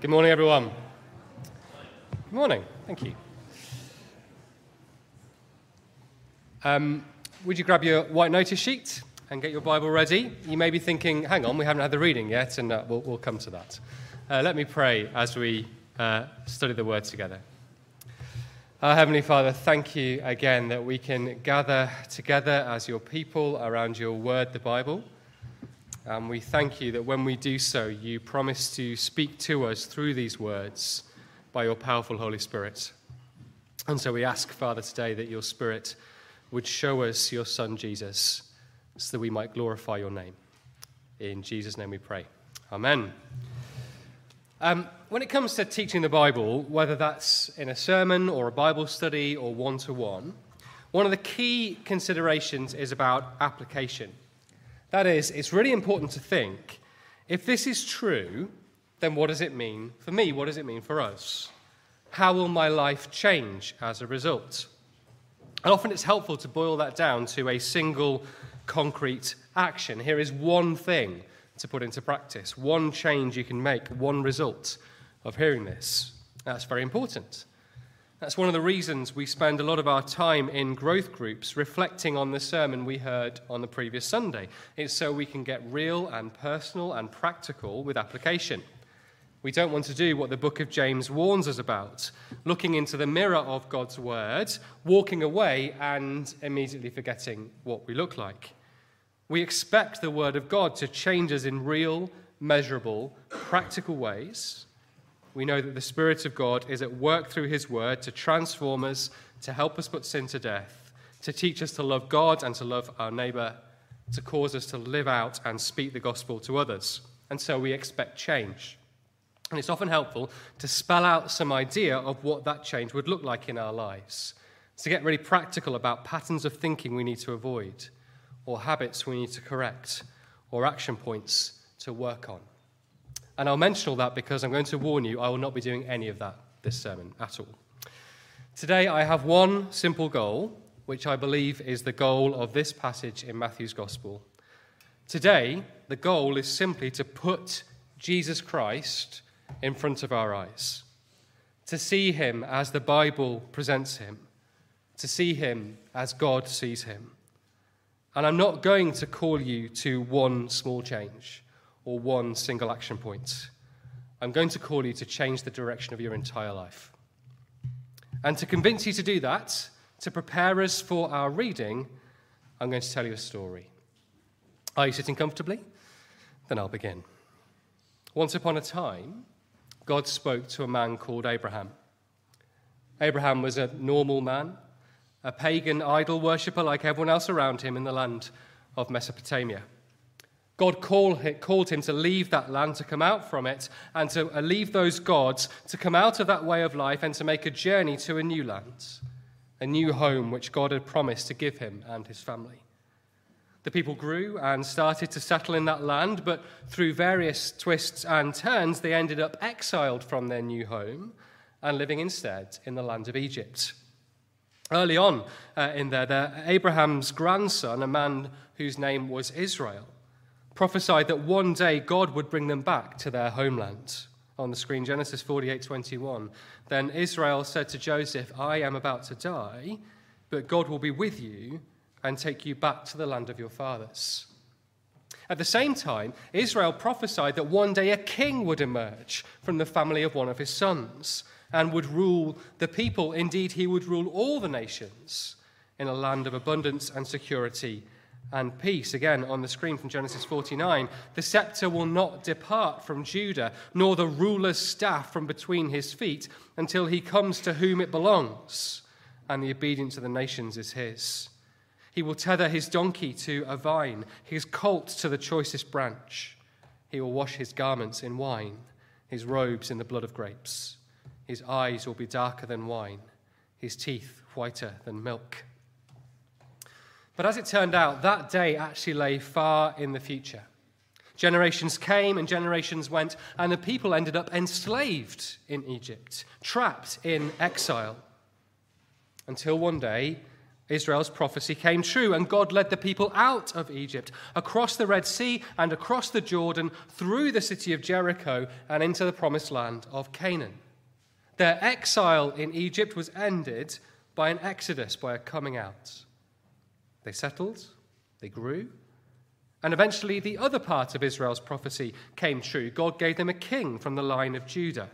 Good morning, everyone. Good morning. Thank you. Um, would you grab your white notice sheet and get your Bible ready? You may be thinking, hang on, we haven't had the reading yet, and uh, we'll, we'll, come to that. Uh, let me pray as we uh, study the Word together. Our Heavenly Father, thank you again that we can gather together as your people around your Word, the Bible. And we thank you that when we do so, you promise to speak to us through these words by your powerful Holy Spirit. And so we ask, Father, today that your Spirit would show us your Son, Jesus, so that we might glorify your name. In Jesus' name we pray. Amen. Um, when it comes to teaching the Bible, whether that's in a sermon or a Bible study or one to one, one of the key considerations is about application. That is, it's really important to think if this is true, then what does it mean for me? What does it mean for us? How will my life change as a result? And often it's helpful to boil that down to a single concrete action. Here is one thing to put into practice, one change you can make, one result of hearing this. That's very important. That's one of the reasons we spend a lot of our time in growth groups reflecting on the sermon we heard on the previous Sunday. It's so we can get real and personal and practical with application. We don't want to do what the book of James warns us about looking into the mirror of God's word, walking away, and immediately forgetting what we look like. We expect the word of God to change us in real, measurable, practical ways. We know that the Spirit of God is at work through his word to transform us, to help us put sin to death, to teach us to love God and to love our neighbor, to cause us to live out and speak the gospel to others. And so we expect change. And it's often helpful to spell out some idea of what that change would look like in our lives. To get really practical about patterns of thinking we need to avoid, or habits we need to correct, or action points to work on. And I'll mention all that because I'm going to warn you I will not be doing any of that this sermon at all. Today I have one simple goal, which I believe is the goal of this passage in Matthew's Gospel. Today, the goal is simply to put Jesus Christ in front of our eyes, to see him as the Bible presents him, to see him as God sees him. And I'm not going to call you to one small change or one single action point. I'm going to call you to change the direction of your entire life. And to convince you to do that, to prepare us for our reading, I'm going to tell you a story. Are you sitting comfortably? Then I'll begin. Once upon a time, God spoke to a man called Abraham. Abraham was a normal man, a pagan idol worshipper like everyone else around him in the land of Mesopotamia. God called him to leave that land, to come out from it, and to uh, leave those gods, to come out of that way of life and to make a journey to a new land, a new home which God had promised to give him and his family. The people grew and started to settle in that land, but through various twists and turns, they ended up exiled from their new home and living instead in the land of Egypt. Early on uh, in there, there, Abraham's grandson, a man whose name was Israel, prophesied that one day God would bring them back to their homeland. On the screen, Genesis 48:21. Then Israel said to Joseph, I am about to die, but God will be with you and take you back to the land of your fathers. At the same time, Israel prophesied that one day a king would emerge from the family of one of his sons and would rule the people. Indeed, he would rule all the nations in a land of abundance and security and peace. Again, on the screen from Genesis 49, the scepter will not depart from Judah, nor the ruler's staff from between his feet, until he comes to whom it belongs, and the obedience of the nations is his. He will tether his donkey to a vine, his colt to the choicest branch. He will wash his garments in wine, his robes in the blood of grapes. His eyes will be darker than wine, his teeth whiter than milk. But as it turned out, that day actually lay far in the future. Generations came and generations went, and the people ended up enslaved in Egypt, trapped in exile. Until one day, Israel's prophecy came true, and God led the people out of Egypt, across the Red Sea and across the Jordan, through the city of Jericho, and into the promised land of Canaan. Their exile in Egypt was ended by an exodus, by a coming out. They settled, they grew, and eventually the other part of Israel's prophecy came true. God gave them a king from the line of Judah,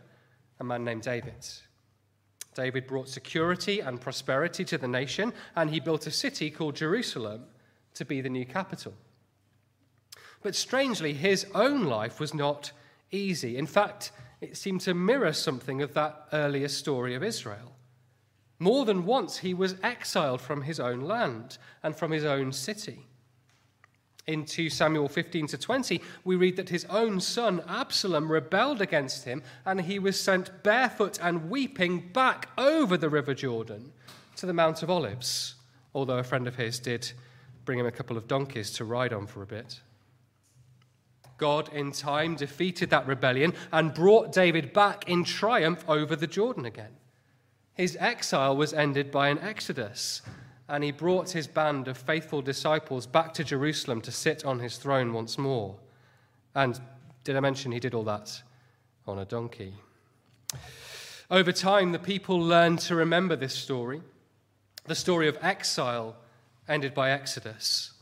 a man named David. David brought security and prosperity to the nation, and he built a city called Jerusalem to be the new capital. But strangely, his own life was not easy. In fact, it seemed to mirror something of that earlier story of Israel. More than once, he was exiled from his own land and from his own city in 2 Samuel 15 to 20, we read that his own son Absalom rebelled against him and he was sent barefoot and weeping back over the river Jordan to the Mount of Olives, although a friend of his did bring him a couple of donkeys to ride on for a bit. God, in time, defeated that rebellion and brought David back in triumph over the Jordan again. His exile was ended by an exodus and he brought his band of faithful disciples back to Jerusalem to sit on his throne once more. And did I mention he did all that on a donkey? Over time, the people learned to remember this story the story of exile ended by Exodus.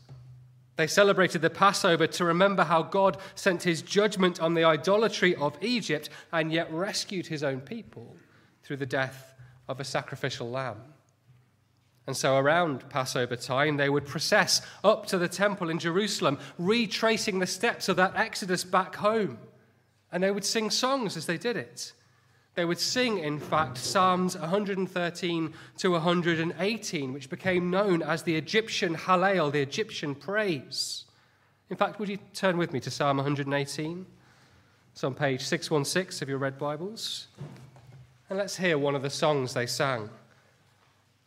They celebrated the Passover to remember how God sent his judgment on the idolatry of Egypt and yet rescued his own people through the death of a sacrificial lamb. And so, around Passover time, they would process up to the temple in Jerusalem, retracing the steps of that exodus back home. And they would sing songs as they did it. They would sing, in fact, Psalms 113 to 118, which became known as the Egyptian Hallel, the Egyptian praise. In fact, would you turn with me to Psalm 118? It's on page 616 of your red Bibles. And let's hear one of the songs they sang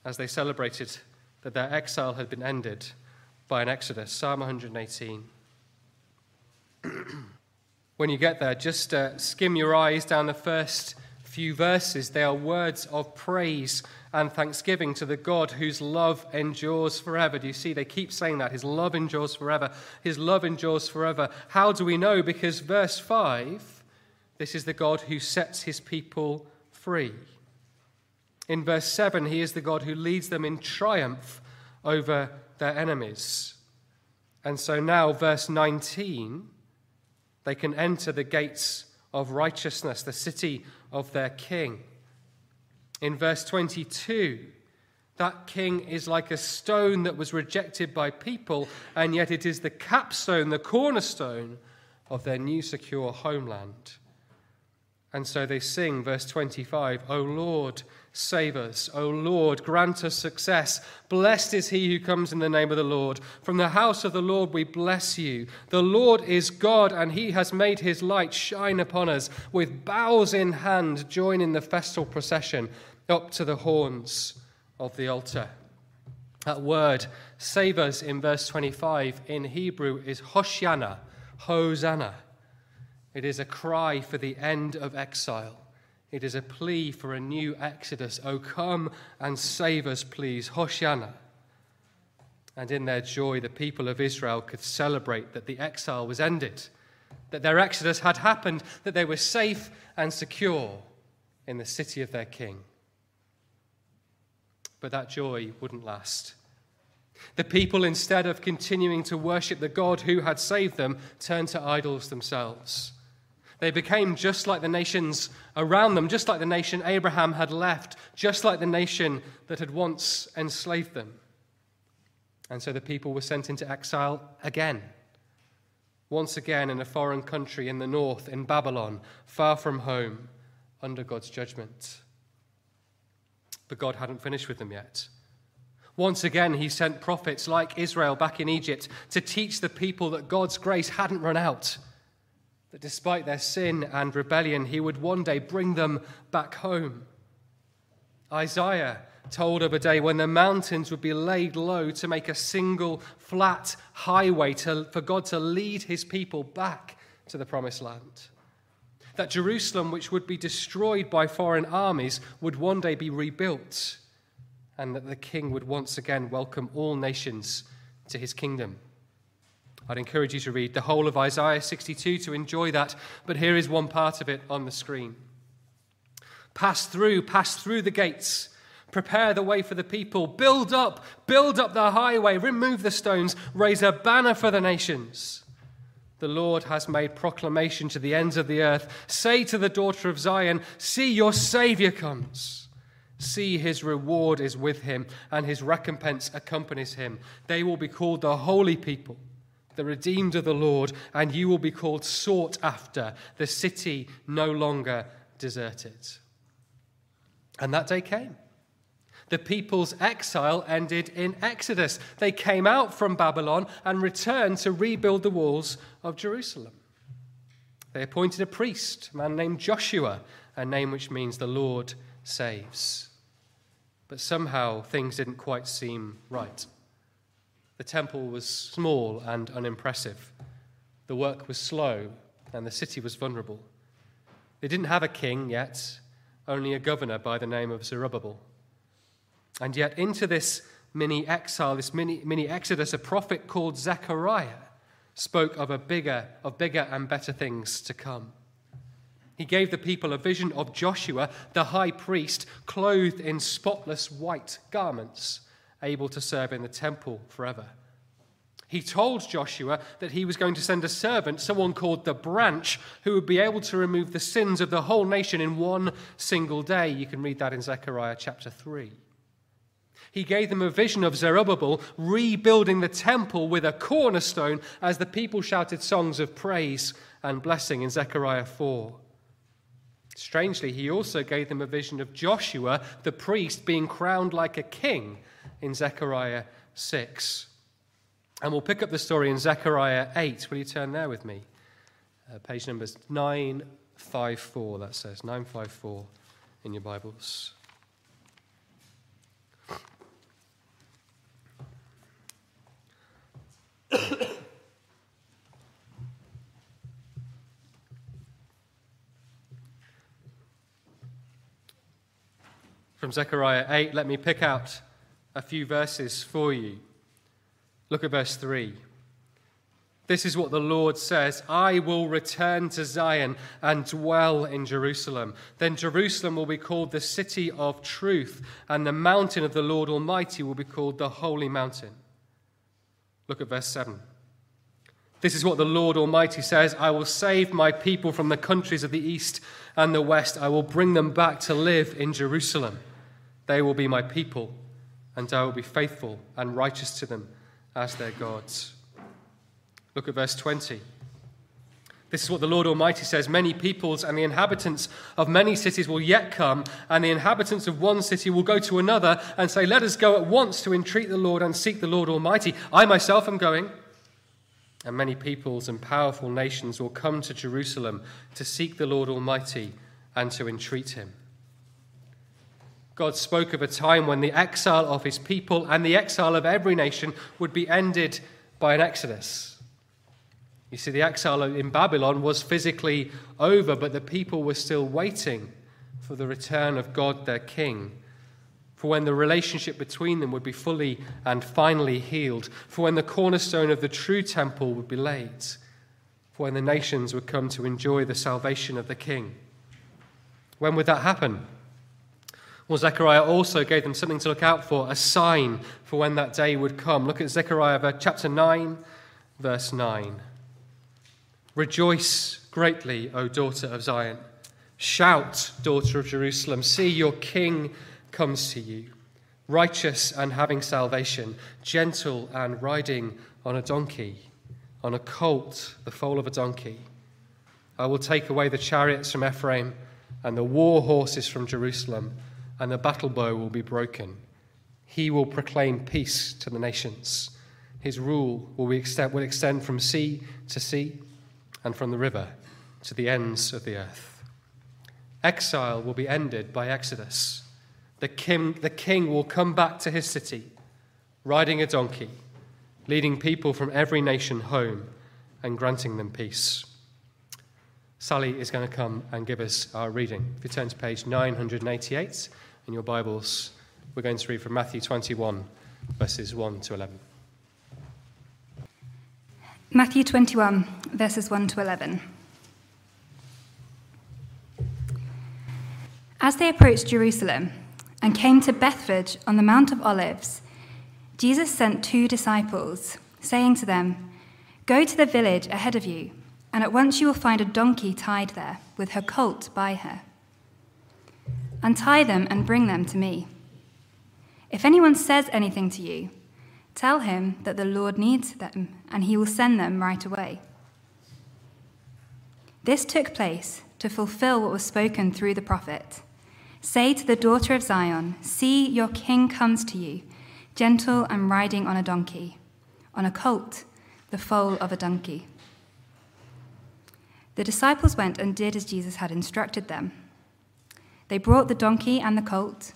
as they celebrated that their exile had been ended by an exodus. Psalm 118. when you get there, just uh, skim your eyes down the first few verses. They are words of praise and thanksgiving to the God whose love endures forever. Do you see? They keep saying that. His love endures forever. His love endures forever. How do we know? Because verse 5 this is the God who sets his people free. In verse 7, he is the God who leads them in triumph over their enemies. And so now, verse 19, they can enter the gates of righteousness, the city of their king. In verse 22, that king is like a stone that was rejected by people, and yet it is the capstone, the cornerstone of their new secure homeland. And so they sing, verse 25, O Lord, Save us, O Lord, grant us success. Blessed is he who comes in the name of the Lord. From the house of the Lord we bless you. The Lord is God, and he has made his light shine upon us. With bows in hand, join in the festal procession up to the horns of the altar. That word, save us, in verse 25, in Hebrew is Hoshiana, Hosanna. It is a cry for the end of exile. It is a plea for a new exodus. Oh, come and save us, please. Hosanna. And in their joy, the people of Israel could celebrate that the exile was ended, that their exodus had happened, that they were safe and secure in the city of their king. But that joy wouldn't last. The people, instead of continuing to worship the God who had saved them, turned to idols themselves. They became just like the nations around them, just like the nation Abraham had left, just like the nation that had once enslaved them. And so the people were sent into exile again. Once again in a foreign country in the north, in Babylon, far from home, under God's judgment. But God hadn't finished with them yet. Once again, he sent prophets like Israel back in Egypt to teach the people that God's grace hadn't run out that despite their sin and rebellion, he would one day bring them back home. Isaiah told of a day when the mountains would be laid low to make a single flat highway to, for God to lead his people back to the promised land. That Jerusalem, which would be destroyed by foreign armies, would one day be rebuilt and that the king would once again welcome all nations to his kingdom. I'd encourage you to read the whole of Isaiah 62 to enjoy that, but here is one part of it on the screen. Pass through, pass through the gates. Prepare the way for the people. Build up, build up the highway. Remove the stones. Raise a banner for the nations. The Lord has made proclamation to the ends of the earth. Say to the daughter of Zion, See, your Savior comes. See, his reward is with him, and his recompense accompanies him. They will be called the holy people, the redeemed of the Lord, and you will be called sought after, the city no longer deserted. And that day came. The people's exile ended in Exodus. They came out from Babylon and returned to rebuild the walls of Jerusalem. They appointed a priest, a man named Joshua, a name which means the Lord saves. But somehow things didn't quite seem right. The temple was small and unimpressive. The work was slow, and the city was vulnerable. They didn't have a king yet, only a governor by the name of Zerubbabel. And yet, into this mini exile, this mini, mini exodus, a prophet called Zechariah spoke of a bigger, of bigger and better things to come. He gave the people a vision of Joshua, the high priest, clothed in spotless white garments, able to serve in the temple forever. He told Joshua that he was going to send a servant, someone called the branch, who would be able to remove the sins of the whole nation in one single day. You can read that in Zechariah chapter 3. He gave them a vision of Zerubbabel rebuilding the temple with a cornerstone as the people shouted songs of praise and blessing in Zechariah 4. Strangely, he also gave them a vision of Joshua, the priest, being crowned like a king in Zechariah 6. And we'll pick up the story in Zechariah 8. Will you turn there with me? Uh, page number 954, that says 954 in your Bibles. From Zechariah 8, let me pick out a few verses for you. Look at verse 3. This is what the Lord says I will return to Zion and dwell in Jerusalem. Then Jerusalem will be called the city of truth, and the mountain of the Lord Almighty will be called the holy mountain. Look at verse 7. This is what the Lord Almighty says I will save my people from the countries of the east and the west. I will bring them back to live in Jerusalem. They will be my people, and I will be faithful and righteous to them as their gods. Look at verse 20. This is what the Lord Almighty says Many peoples and the inhabitants of many cities will yet come, and the inhabitants of one city will go to another and say, Let us go at once to entreat the Lord and seek the Lord Almighty. I myself am going. And many peoples and powerful nations will come to Jerusalem to seek the Lord Almighty and to entreat him. God spoke of a time when the exile of his people and the exile of every nation would be ended by an exodus. You see, the exile in Babylon was physically over, but the people were still waiting for the return of God, their king, for when the relationship between them would be fully and finally healed, for when the cornerstone of the true temple would be laid, for when the nations would come to enjoy the salvation of the king. When would that happen? Well, Zechariah also gave them something to look out for, a sign for when that day would come. Look at Zechariah chapter 9, verse 9. Rejoice greatly, O daughter of Zion. Shout, daughter of Jerusalem. See, your king comes to you, righteous and having salvation, gentle and riding on a donkey, on a colt, the foal of a donkey. I will take away the chariots from Ephraim and the war horses from Jerusalem, and the battle bow will be broken. He will proclaim peace to the nations. His rule will, extend, will extend from sea to sea and from the river to the ends of the earth. Exile will be ended by Exodus. The king, the king will come back to his city, riding a donkey, leading people from every nation home and granting them peace. Sally is going to come and give us our reading. If you turn to page 988 in your Bibles, We're going to read from Matthew 21, verses 1 to 11. Matthew 21, verses 1 to 11. As they approached Jerusalem and came to Bethphage on the Mount of Olives, Jesus sent two disciples, saying to them, Go to the village ahead of you, and at once you will find a donkey tied there, with her colt by her. Untie them and bring them to me. If anyone says anything to you, Tell him that the Lord needs them, and he will send them right away. This took place to fulfill what was spoken through the prophet. Say to the daughter of Zion, See, your king comes to you, gentle and riding on a donkey, on a colt, the foal of a donkey. The disciples went and did as Jesus had instructed them. They brought the donkey and the colt,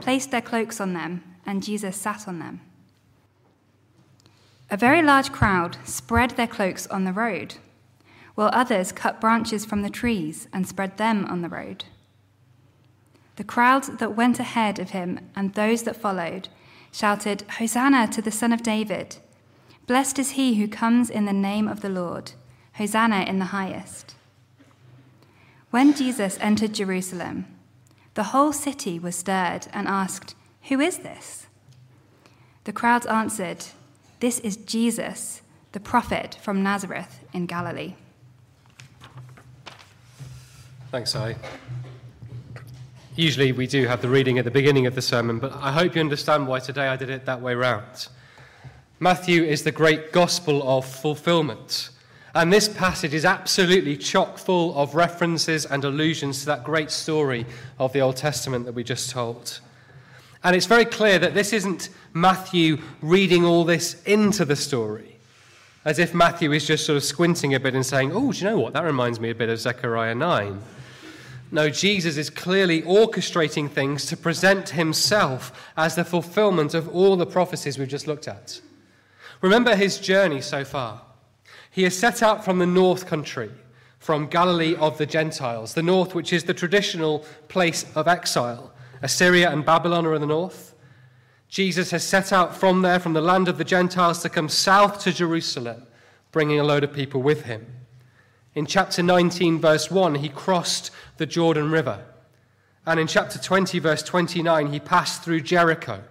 placed their cloaks on them, and Jesus sat on them. A very large crowd spread their cloaks on the road, while others cut branches from the trees and spread them on the road. The crowd that went ahead of him and those that followed shouted, Hosanna to the Son of David! Blessed is he who comes in the name of the Lord! Hosanna in the highest! When Jesus entered Jerusalem, the whole city was stirred and asked, Who is this? The crowds answered, this is Jesus, the prophet from Nazareth in Galilee. Thanks, I. Usually we do have the reading at the beginning of the sermon, but I hope you understand why today I did it that way round. Matthew is the great gospel of fulfillment. And this passage is absolutely chock full of references and allusions to that great story of the Old Testament that we just told. And it's very clear that this isn't Matthew reading all this into the story, as if Matthew is just sort of squinting a bit and saying, Oh, do you know what? That reminds me a bit of Zechariah 9. No, Jesus is clearly orchestrating things to present himself as the fulfillment of all the prophecies we've just looked at. Remember his journey so far. He has set out from the north country, from Galilee of the Gentiles, the north, which is the traditional place of exile. Assyria and Babylon are in the north. Jesus has set out from there, from the land of the Gentiles, to come south to Jerusalem, bringing a load of people with him. In chapter 19, verse 1, he crossed the Jordan River. And in chapter 20, verse 29, he passed through Jericho,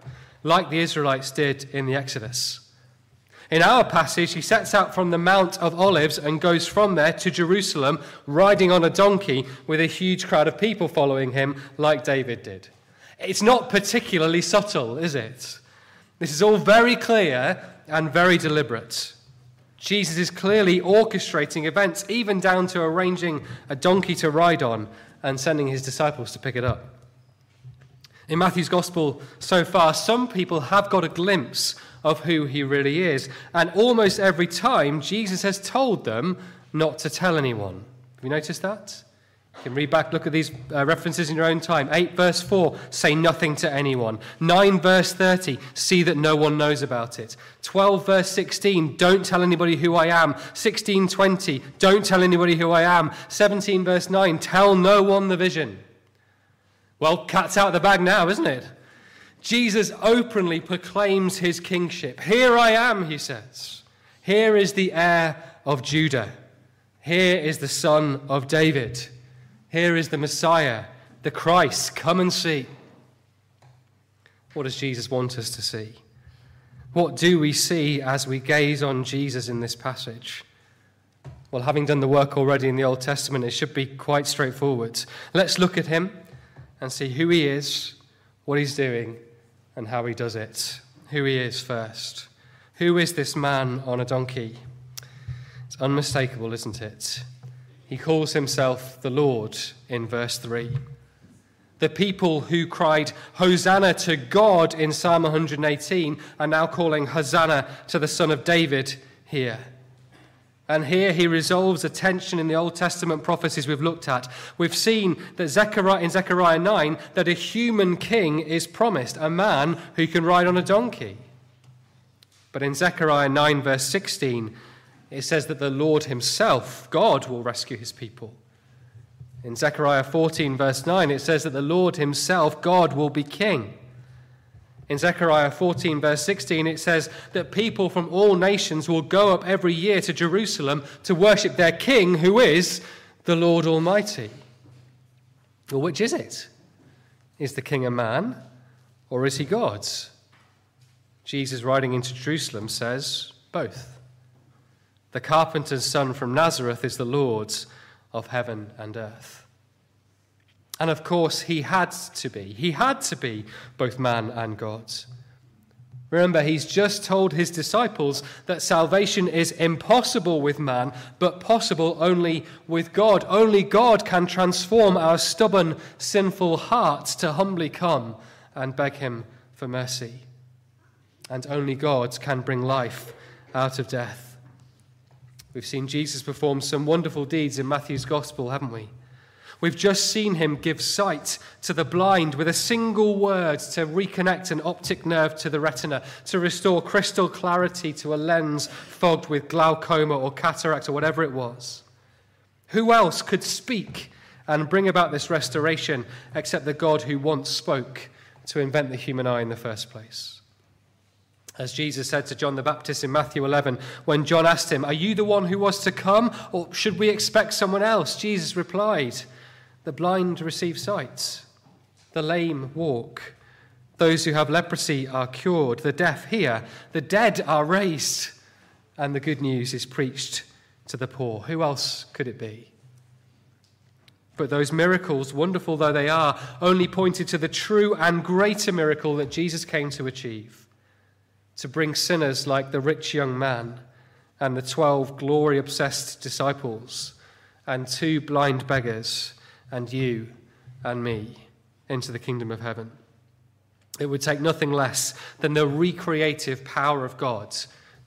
like the Israelites did in the Exodus. In our passage, he sets out from the Mount of Olives and goes from there to Jerusalem, riding on a donkey with a huge crowd of people following him, like David did. It's not particularly subtle, is it? This is all very clear and very deliberate. Jesus is clearly orchestrating events, even down to arranging a donkey to ride on and sending his disciples to pick it up. In Matthew's gospel so far, some people have got a glimpse of who he really is. And almost every time, Jesus has told them not to tell anyone. Have you noticed that? You can read back, look at these uh, references in your own time. 8 verse 4, say nothing to anyone. 9 verse 30, see that no one knows about it. 12 verse 16, don't tell anybody who I am. 16 20, don't tell anybody who I am. 17 verse 9, tell no one the vision. Well, cat's out of the bag now, isn't it? Jesus openly proclaims his kingship. Here I am, he says. Here is the heir of Judah. Here is the son of David. Here is the Messiah, the Christ. Come and see. What does Jesus want us to see? What do we see as we gaze on Jesus in this passage? Well, having done the work already in the Old Testament, it should be quite straightforward. Let's look at him and see who he is, what he's doing, and how he does it. Who he is first. Who is this man on a donkey? It's unmistakable, isn't it? He calls himself the Lord in verse 3. The people who cried Hosanna to God in Psalm 118 are now calling Hosanna to the Son of David here. And here he resolves a tension in the Old Testament prophecies we've looked at. We've seen that Zechariah, in Zechariah 9 that a human king is promised, a man who can ride on a donkey. But in Zechariah 9, verse 16, it says that the Lord himself, God, will rescue his people. In Zechariah 14, verse 9, it says that the Lord himself, God, will be king. In Zechariah 14, verse 16, it says that people from all nations will go up every year to Jerusalem to worship their king, who is the Lord Almighty. Well, which is it? Is the king a man or is he God? Jesus, riding into Jerusalem, says both. The carpenter's son from Nazareth is the Lord of heaven and earth. And of course, he had to be. He had to be both man and God. Remember, he's just told his disciples that salvation is impossible with man, but possible only with God. Only God can transform our stubborn, sinful hearts to humbly come and beg him for mercy. And only God can bring life out of death. We've seen Jesus perform some wonderful deeds in Matthew's gospel, haven't we? We've just seen him give sight to the blind with a single word to reconnect an optic nerve to the retina, to restore crystal clarity to a lens fogged with glaucoma or cataract or whatever it was. Who else could speak and bring about this restoration except the God who once spoke to invent the human eye in the first place? As Jesus said to John the Baptist in Matthew 11, when John asked him, Are you the one who was to come, or should we expect someone else? Jesus replied, the blind receive sight, the lame walk, those who have leprosy are cured, the deaf hear, the dead are raised, and the good news is preached to the poor. Who else could it be? But those miracles, wonderful though they are, only pointed to the true and greater miracle that Jesus came to achieve to bring sinners like the rich young man and the 12 glory obsessed disciples and two blind beggars and you and me into the kingdom of heaven. It would take nothing less than the recreative power of God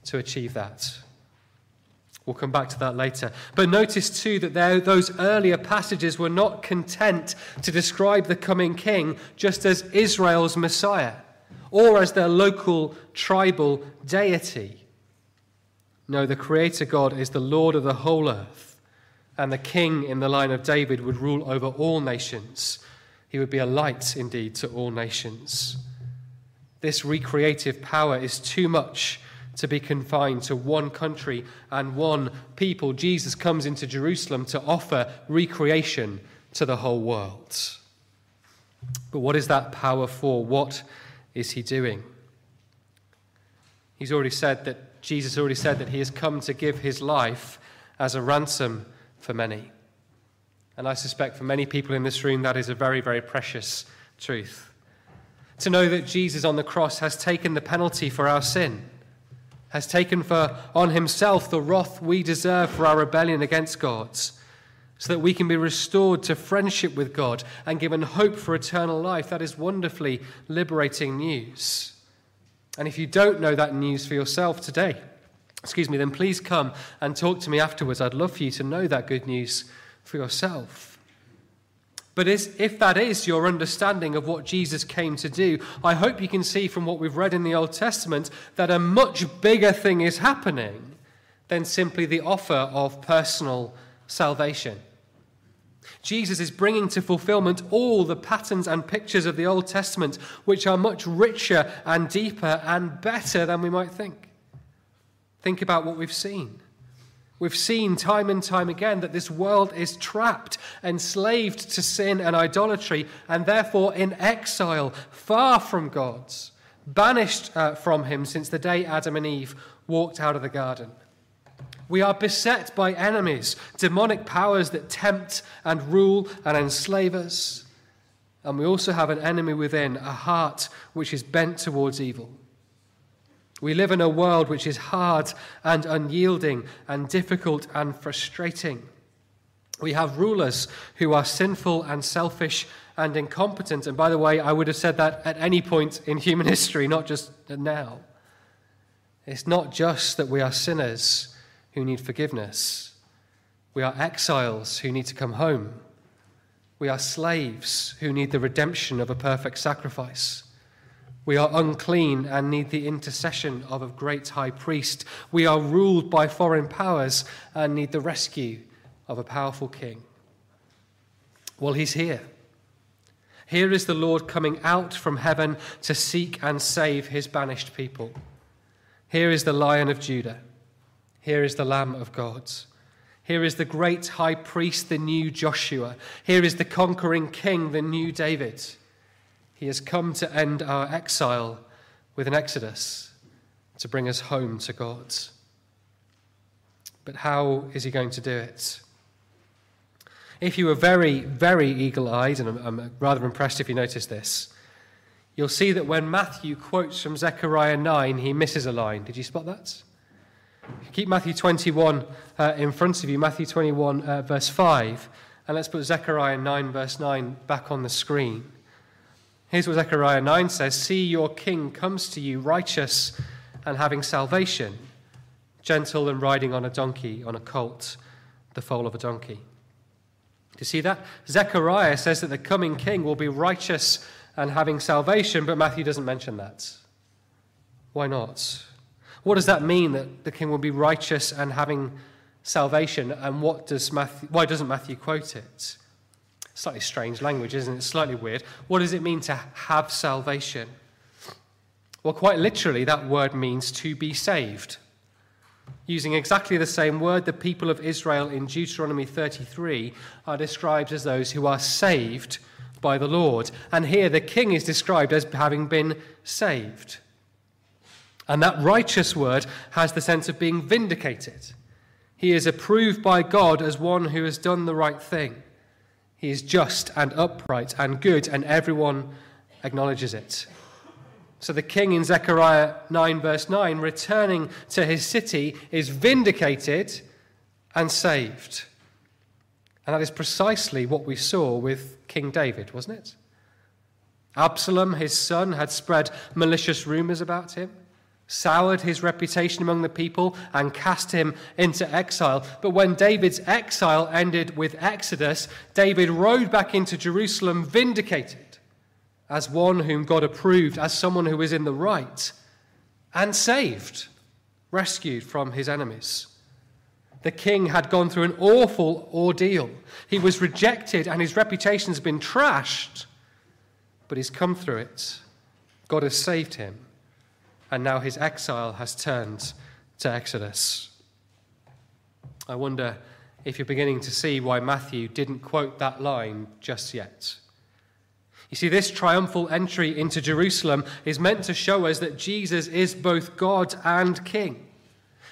to achieve that. We'll come back to that later. But notice too that there, those earlier passages were not content to describe the coming king just as Israel's Messiah or as their local tribal deity. No, the Creator God is the Lord of the whole earth and the king in the line of David would rule over all nations. He would be a light indeed to all nations. This recreative power is too much to be confined to one country and one people. Jesus comes into Jerusalem to offer recreation to the whole world. But what is that power for? What is he doing? He's already said that Jesus already said that he has come to give his life as a ransom for many. And I suspect for many people in this room, that is a very, very precious truth. To know that Jesus on the cross has taken the penalty for our sin, has taken for, on himself the wrath we deserve for our rebellion against God, so that we can be restored to friendship with God and given hope for eternal life. That is wonderfully liberating news. And if you don't know that news for yourself today, excuse me, then please come and talk to me afterwards. I'd love for you to know that good news for yourself. But if that is your understanding of what Jesus came to do, I hope you can see from what we've read in the Old Testament that a much bigger thing is happening than simply the offer of personal salvation. Jesus is bringing to fulfillment all the patterns and pictures of the Old Testament, which are much richer and deeper and better than we might think. Think about what we've seen. We've seen time and time again that this world is trapped, enslaved to sin and idolatry, and therefore in exile, far from God's, banished uh, from Him since the day Adam and Eve walked out of the garden. We are beset by enemies, demonic powers that tempt and rule and enslave us. And we also have an enemy within, a heart which is bent towards evil. We live in a world which is hard and unyielding and difficult and frustrating. We have rulers who are sinful and selfish and incompetent. And by the way, I would have said that at any point in human history, not just now. It's not just that we are sinners who need forgiveness, we are exiles who need to come home. We are slaves who need the redemption of a perfect sacrifice. We are unclean and need the intercession of a great high priest. We are ruled by foreign powers and need the rescue of a powerful king. Well, he's here. Here is the Lord coming out from heaven to seek and save his banished people. Here is the Lion of Judah. Here is the Lamb of God. Here is the great high priest, the new Joshua. Here is the conquering king, the new David. He has come to end our exile with an exodus, to bring us home to God. But how is he going to do it? If you were very, very eagle eyed, and I'm, I'm, rather impressed if you notice this, you'll see that when Matthew quotes from Zechariah 9, he misses a line. Did you spot that? Keep Matthew 21 uh, in front of you, Matthew 21, uh, verse 5, and let's put Zechariah 9, verse 9 back on the screen. Here's what Zechariah 9 says See, your king comes to you, righteous and having salvation, gentle and riding on a donkey, on a colt, the foal of a donkey. Do you see that? Zechariah says that the coming king will be righteous and having salvation, but Matthew doesn't mention that. Why not? What does that mean that the king will be righteous and having salvation? And what does Matthew, why doesn't Matthew quote it? Slightly strange language, isn't it? Slightly weird. What does it mean to have salvation? Well, quite literally, that word means to be saved. Using exactly the same word, the people of Israel in Deuteronomy 33 are described as those who are saved by the Lord. And here the king is described as having been saved. And that righteous word has the sense of being vindicated. He is approved by God as one who has done the right thing. He is just and upright and good, and everyone acknowledges it. So the king in Zechariah 9, verse 9, returning to his city, is vindicated and saved. And that is precisely what we saw with King David, wasn't it? Absalom, his son, had spread malicious rumors about him soured his reputation among the people, and cast him into exile. But when David's exile ended with Exodus, David rode back into Jerusalem vindicated as one whom God approved, as someone who was in the right, and saved, rescued from his enemies. The king had gone through an awful ordeal. He was rejected and his reputation has been trashed, but he's come through it. God has saved him and now his exile has turned to Exodus. I wonder if you're beginning to see why Matthew didn't quote that line just yet. You see, this triumphal entry into Jerusalem is meant to show us that Jesus is both God and King,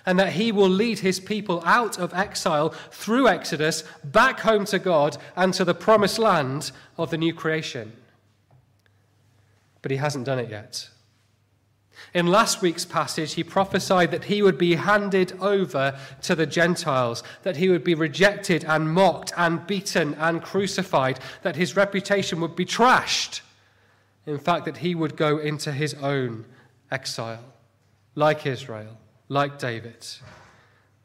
and that he will lead his people out of exile through Exodus back home to God and to the promised land of the new creation. But he hasn't done it yet. In last week's passage, he prophesied that he would be handed over to the Gentiles, that he would be rejected and mocked and beaten and crucified, that his reputation would be trashed. In fact, that he would go into his own exile, like Israel, like David,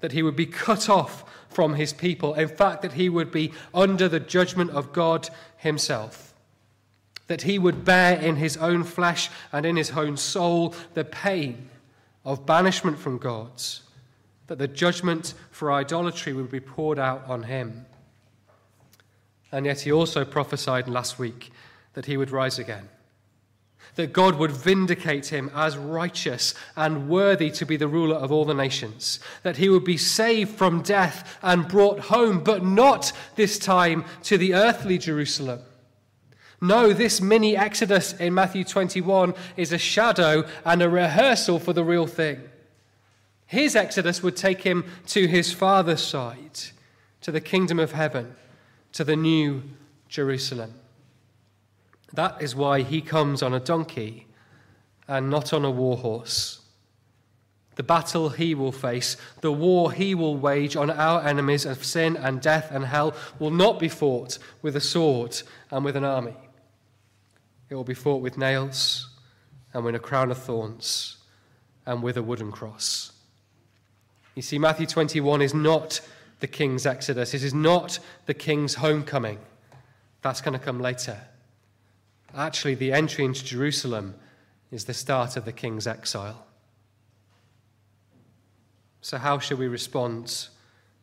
that he would be cut off from his people. In fact, that he would be under the judgment of God himself that he would bear in his own flesh and in his own soul the pain of banishment from God, that the judgment for idolatry would be poured out on him. And yet he also prophesied last week that he would rise again, that God would vindicate him as righteous and worthy to be the ruler of all the nations, that he would be saved from death and brought home, but not this time to the earthly Jerusalem no, this mini Exodus in Matthew 21 is a shadow and a rehearsal for the real thing. His Exodus would take him to his father's side, to the kingdom of heaven, to the new Jerusalem. That is why he comes on a donkey and not on a war horse. The battle he will face, the war he will wage on our enemies of sin and death and hell, will not be fought with a sword and with an army. It will be fought with nails and with a crown of thorns and with a wooden cross. You see, Matthew 21 is not the king's exodus, it is not the king's homecoming. That's going to come later. Actually, the entry into Jerusalem is the start of the king's exile. So, how shall we respond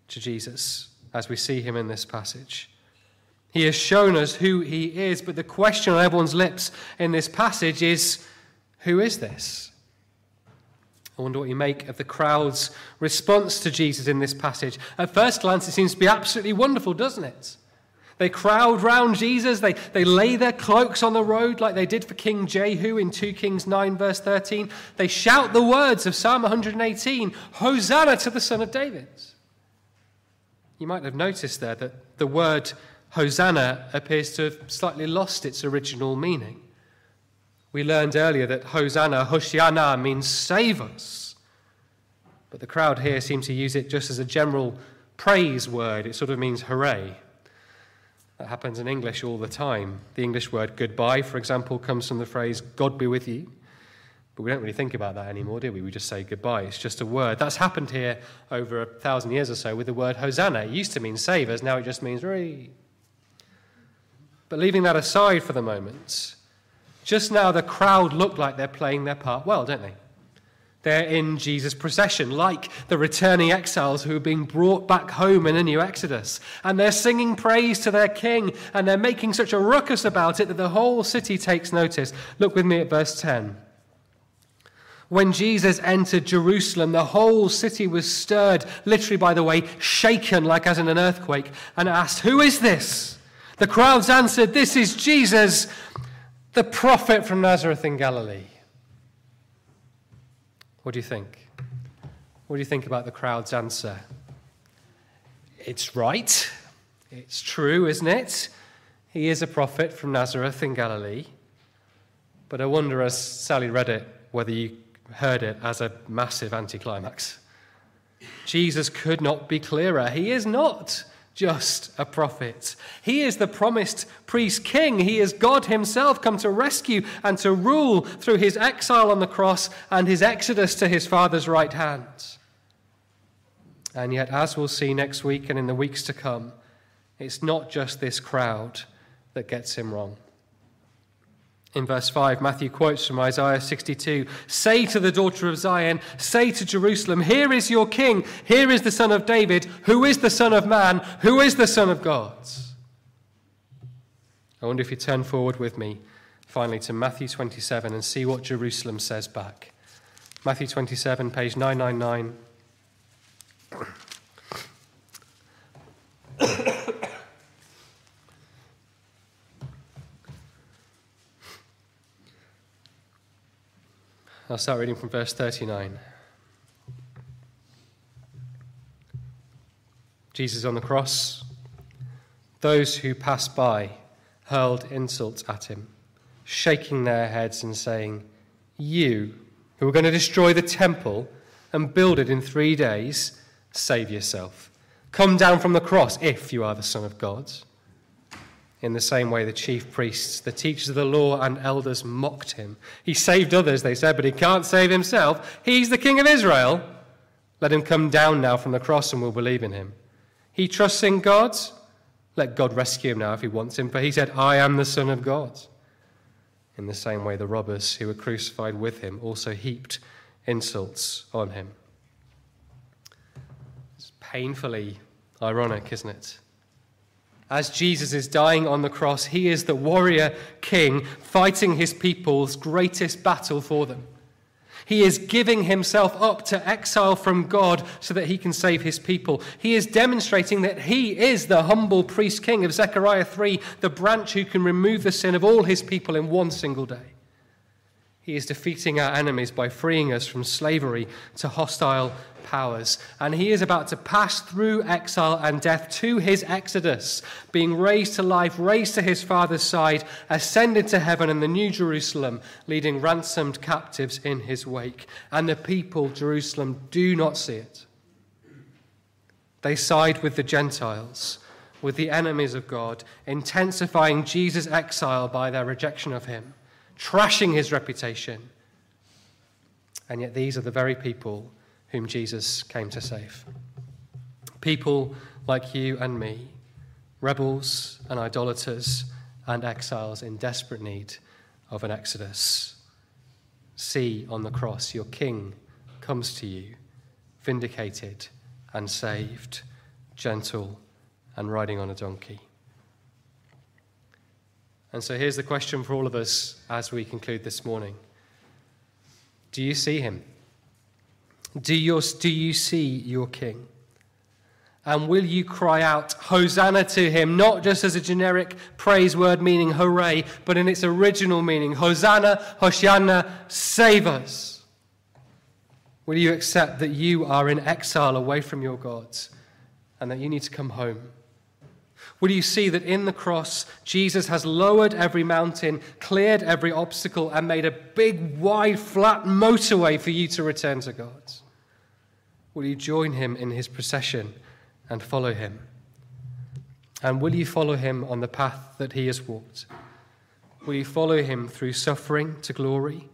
to Jesus as we see him in this passage? He has shown us who he is, but the question on everyone's lips in this passage is who is this? I wonder what you make of the crowd's response to Jesus in this passage. At first glance, it seems to be absolutely wonderful, doesn't it? They crowd round Jesus. They, they lay their cloaks on the road like they did for King Jehu in 2 Kings 9, verse 13. They shout the words of Psalm 118 Hosanna to the Son of David. You might have noticed there that the word Hosanna appears to have slightly lost its original meaning. We learned earlier that Hosanna, Hoshiana, means save us. But the crowd here seem to use it just as a general praise word. It sort of means hooray. That happens in English all the time. The English word goodbye, for example, comes from the phrase God be with you. But we don't really think about that anymore, do we? We just say goodbye. It's just a word. That's happened here over a thousand years or so with the word Hosanna. It used to mean save us, now it just means hooray. But leaving that aside for the moment, just now, the crowd look like they're playing their part well, don't they? They're in Jesus' procession, like the returning exiles who are being brought back home in a new Exodus. And they're singing praise to their king, and they're making such a ruckus about it that the whole city takes notice. Look with me at verse 10. When Jesus entered Jerusalem, the whole city was stirred, literally, by the way, shaken like as in an earthquake, and asked, Who is this? The crowds answered, This is Jesus the prophet from Nazareth in Galilee. What do you think? What do you think about the crowd's answer? It's right. It's true, isn't it? He is a prophet from Nazareth in Galilee. But I wonder, as Sally read it, whether you heard it as a massive anticlimax. Jesus could not be clearer. He is not just a prophet. He is the promised priest king. He is God himself come to rescue and to rule through his exile on the cross and his exodus to his Father's right hand. And yet, as we'll see next week and in the weeks to come, it's not just this crowd that gets him wrong. In verse 5, Matthew quotes from Isaiah 62 Say to the daughter of Zion, say to Jerusalem, Here is your king, here is the son of David, who is the son of man, who is the son of God. I wonder if you turn forward with me finally to Matthew 27 and see what Jerusalem says back. Matthew 27, page 999. I'll start reading from verse 39. Jesus on the cross. Those who passed by hurled insults at him, shaking their heads and saying, You, who are going to destroy the temple and build it in three days, save yourself. Come down from the cross if you are the Son of God. In the same way, the chief priests, the teachers of the law, and elders mocked him. He saved others, they said, but he can't save himself. He's the king of Israel. Let him come down now from the cross and we'll believe in him. He trusts in God. Let God rescue him now if he wants him, for he said, I am the Son of God. In the same way, the robbers who were crucified with him also heaped insults on him. It's painfully ironic, isn't it? As Jesus is dying on the cross, he is the warrior king fighting his people's greatest battle for them. He is giving himself up to exile from God so that he can save his people. He is demonstrating that he is the humble priest king of Zechariah 3, the branch who can remove the sin of all his people in one single day. He is defeating our enemies by freeing us from slavery to hostile powers. And he is about to pass through exile and death to his exodus, being raised to life, raised to his Father's side, ascended to heaven in the New Jerusalem, leading ransomed captives in his wake. And the people, Jerusalem, do not see it. They side with the Gentiles, with the enemies of God, intensifying Jesus' exile by their rejection of him, trashing his reputation. And yet, these are the very people whom Jesus came to save. People like you and me, rebels and idolaters and exiles in desperate need of an exodus. See on the cross, your King comes to you, vindicated and saved, gentle and riding on a donkey. And so here's the question for all of us as we conclude this morning Do you see him? Do, your, do you see your king? And will you cry out, Hosanna to him, not just as a generic praise word meaning hooray, but in its original meaning, Hosanna, Hosanna, save us? Will you accept that you are in exile away from your gods and that you need to come home? Will you see that in the cross, Jesus has lowered every mountain, cleared every obstacle, and made a big, wide, flat motorway for you to return to God? Will you join him in his procession and follow him? And will you follow him on the path that he has walked? Will you follow him through suffering to glory,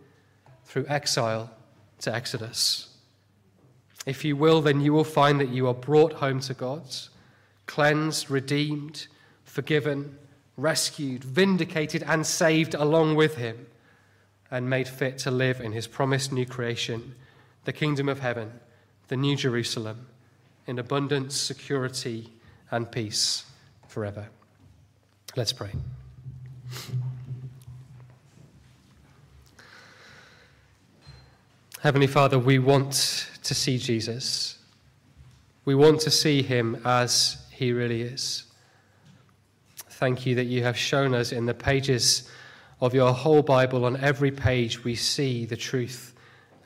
through exile to exodus? If you will, then you will find that you are brought home to God cleansed, redeemed, forgiven, rescued, vindicated, and saved along with him, and made fit to live in his promised new creation, the kingdom of heaven, the new Jerusalem, in abundance, security, and peace forever. Let's pray. Heavenly Father, we want to see Jesus. We want to see him as he really is. Thank you that you have shown us in the pages of your whole Bible, on every page, we see the truth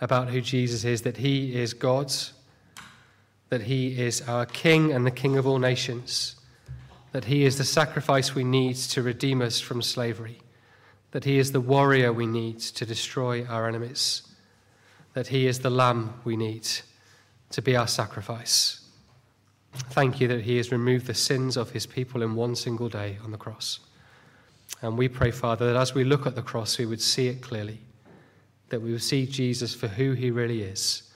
about who Jesus is that he is God's, that he is our King and the King of all nations, that he is the sacrifice we need to redeem us from slavery, that he is the warrior we need to destroy our enemies, that he is the lamb we need to be our sacrifice. Thank you that He has removed the sins of His people in one single day on the cross. And we pray, Father, that as we look at the cross, we would see it clearly, that we would see Jesus for who He really is,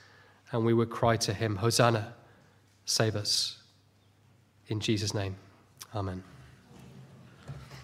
and we would cry to Him, Hosanna, save us. In Jesus' name, Amen.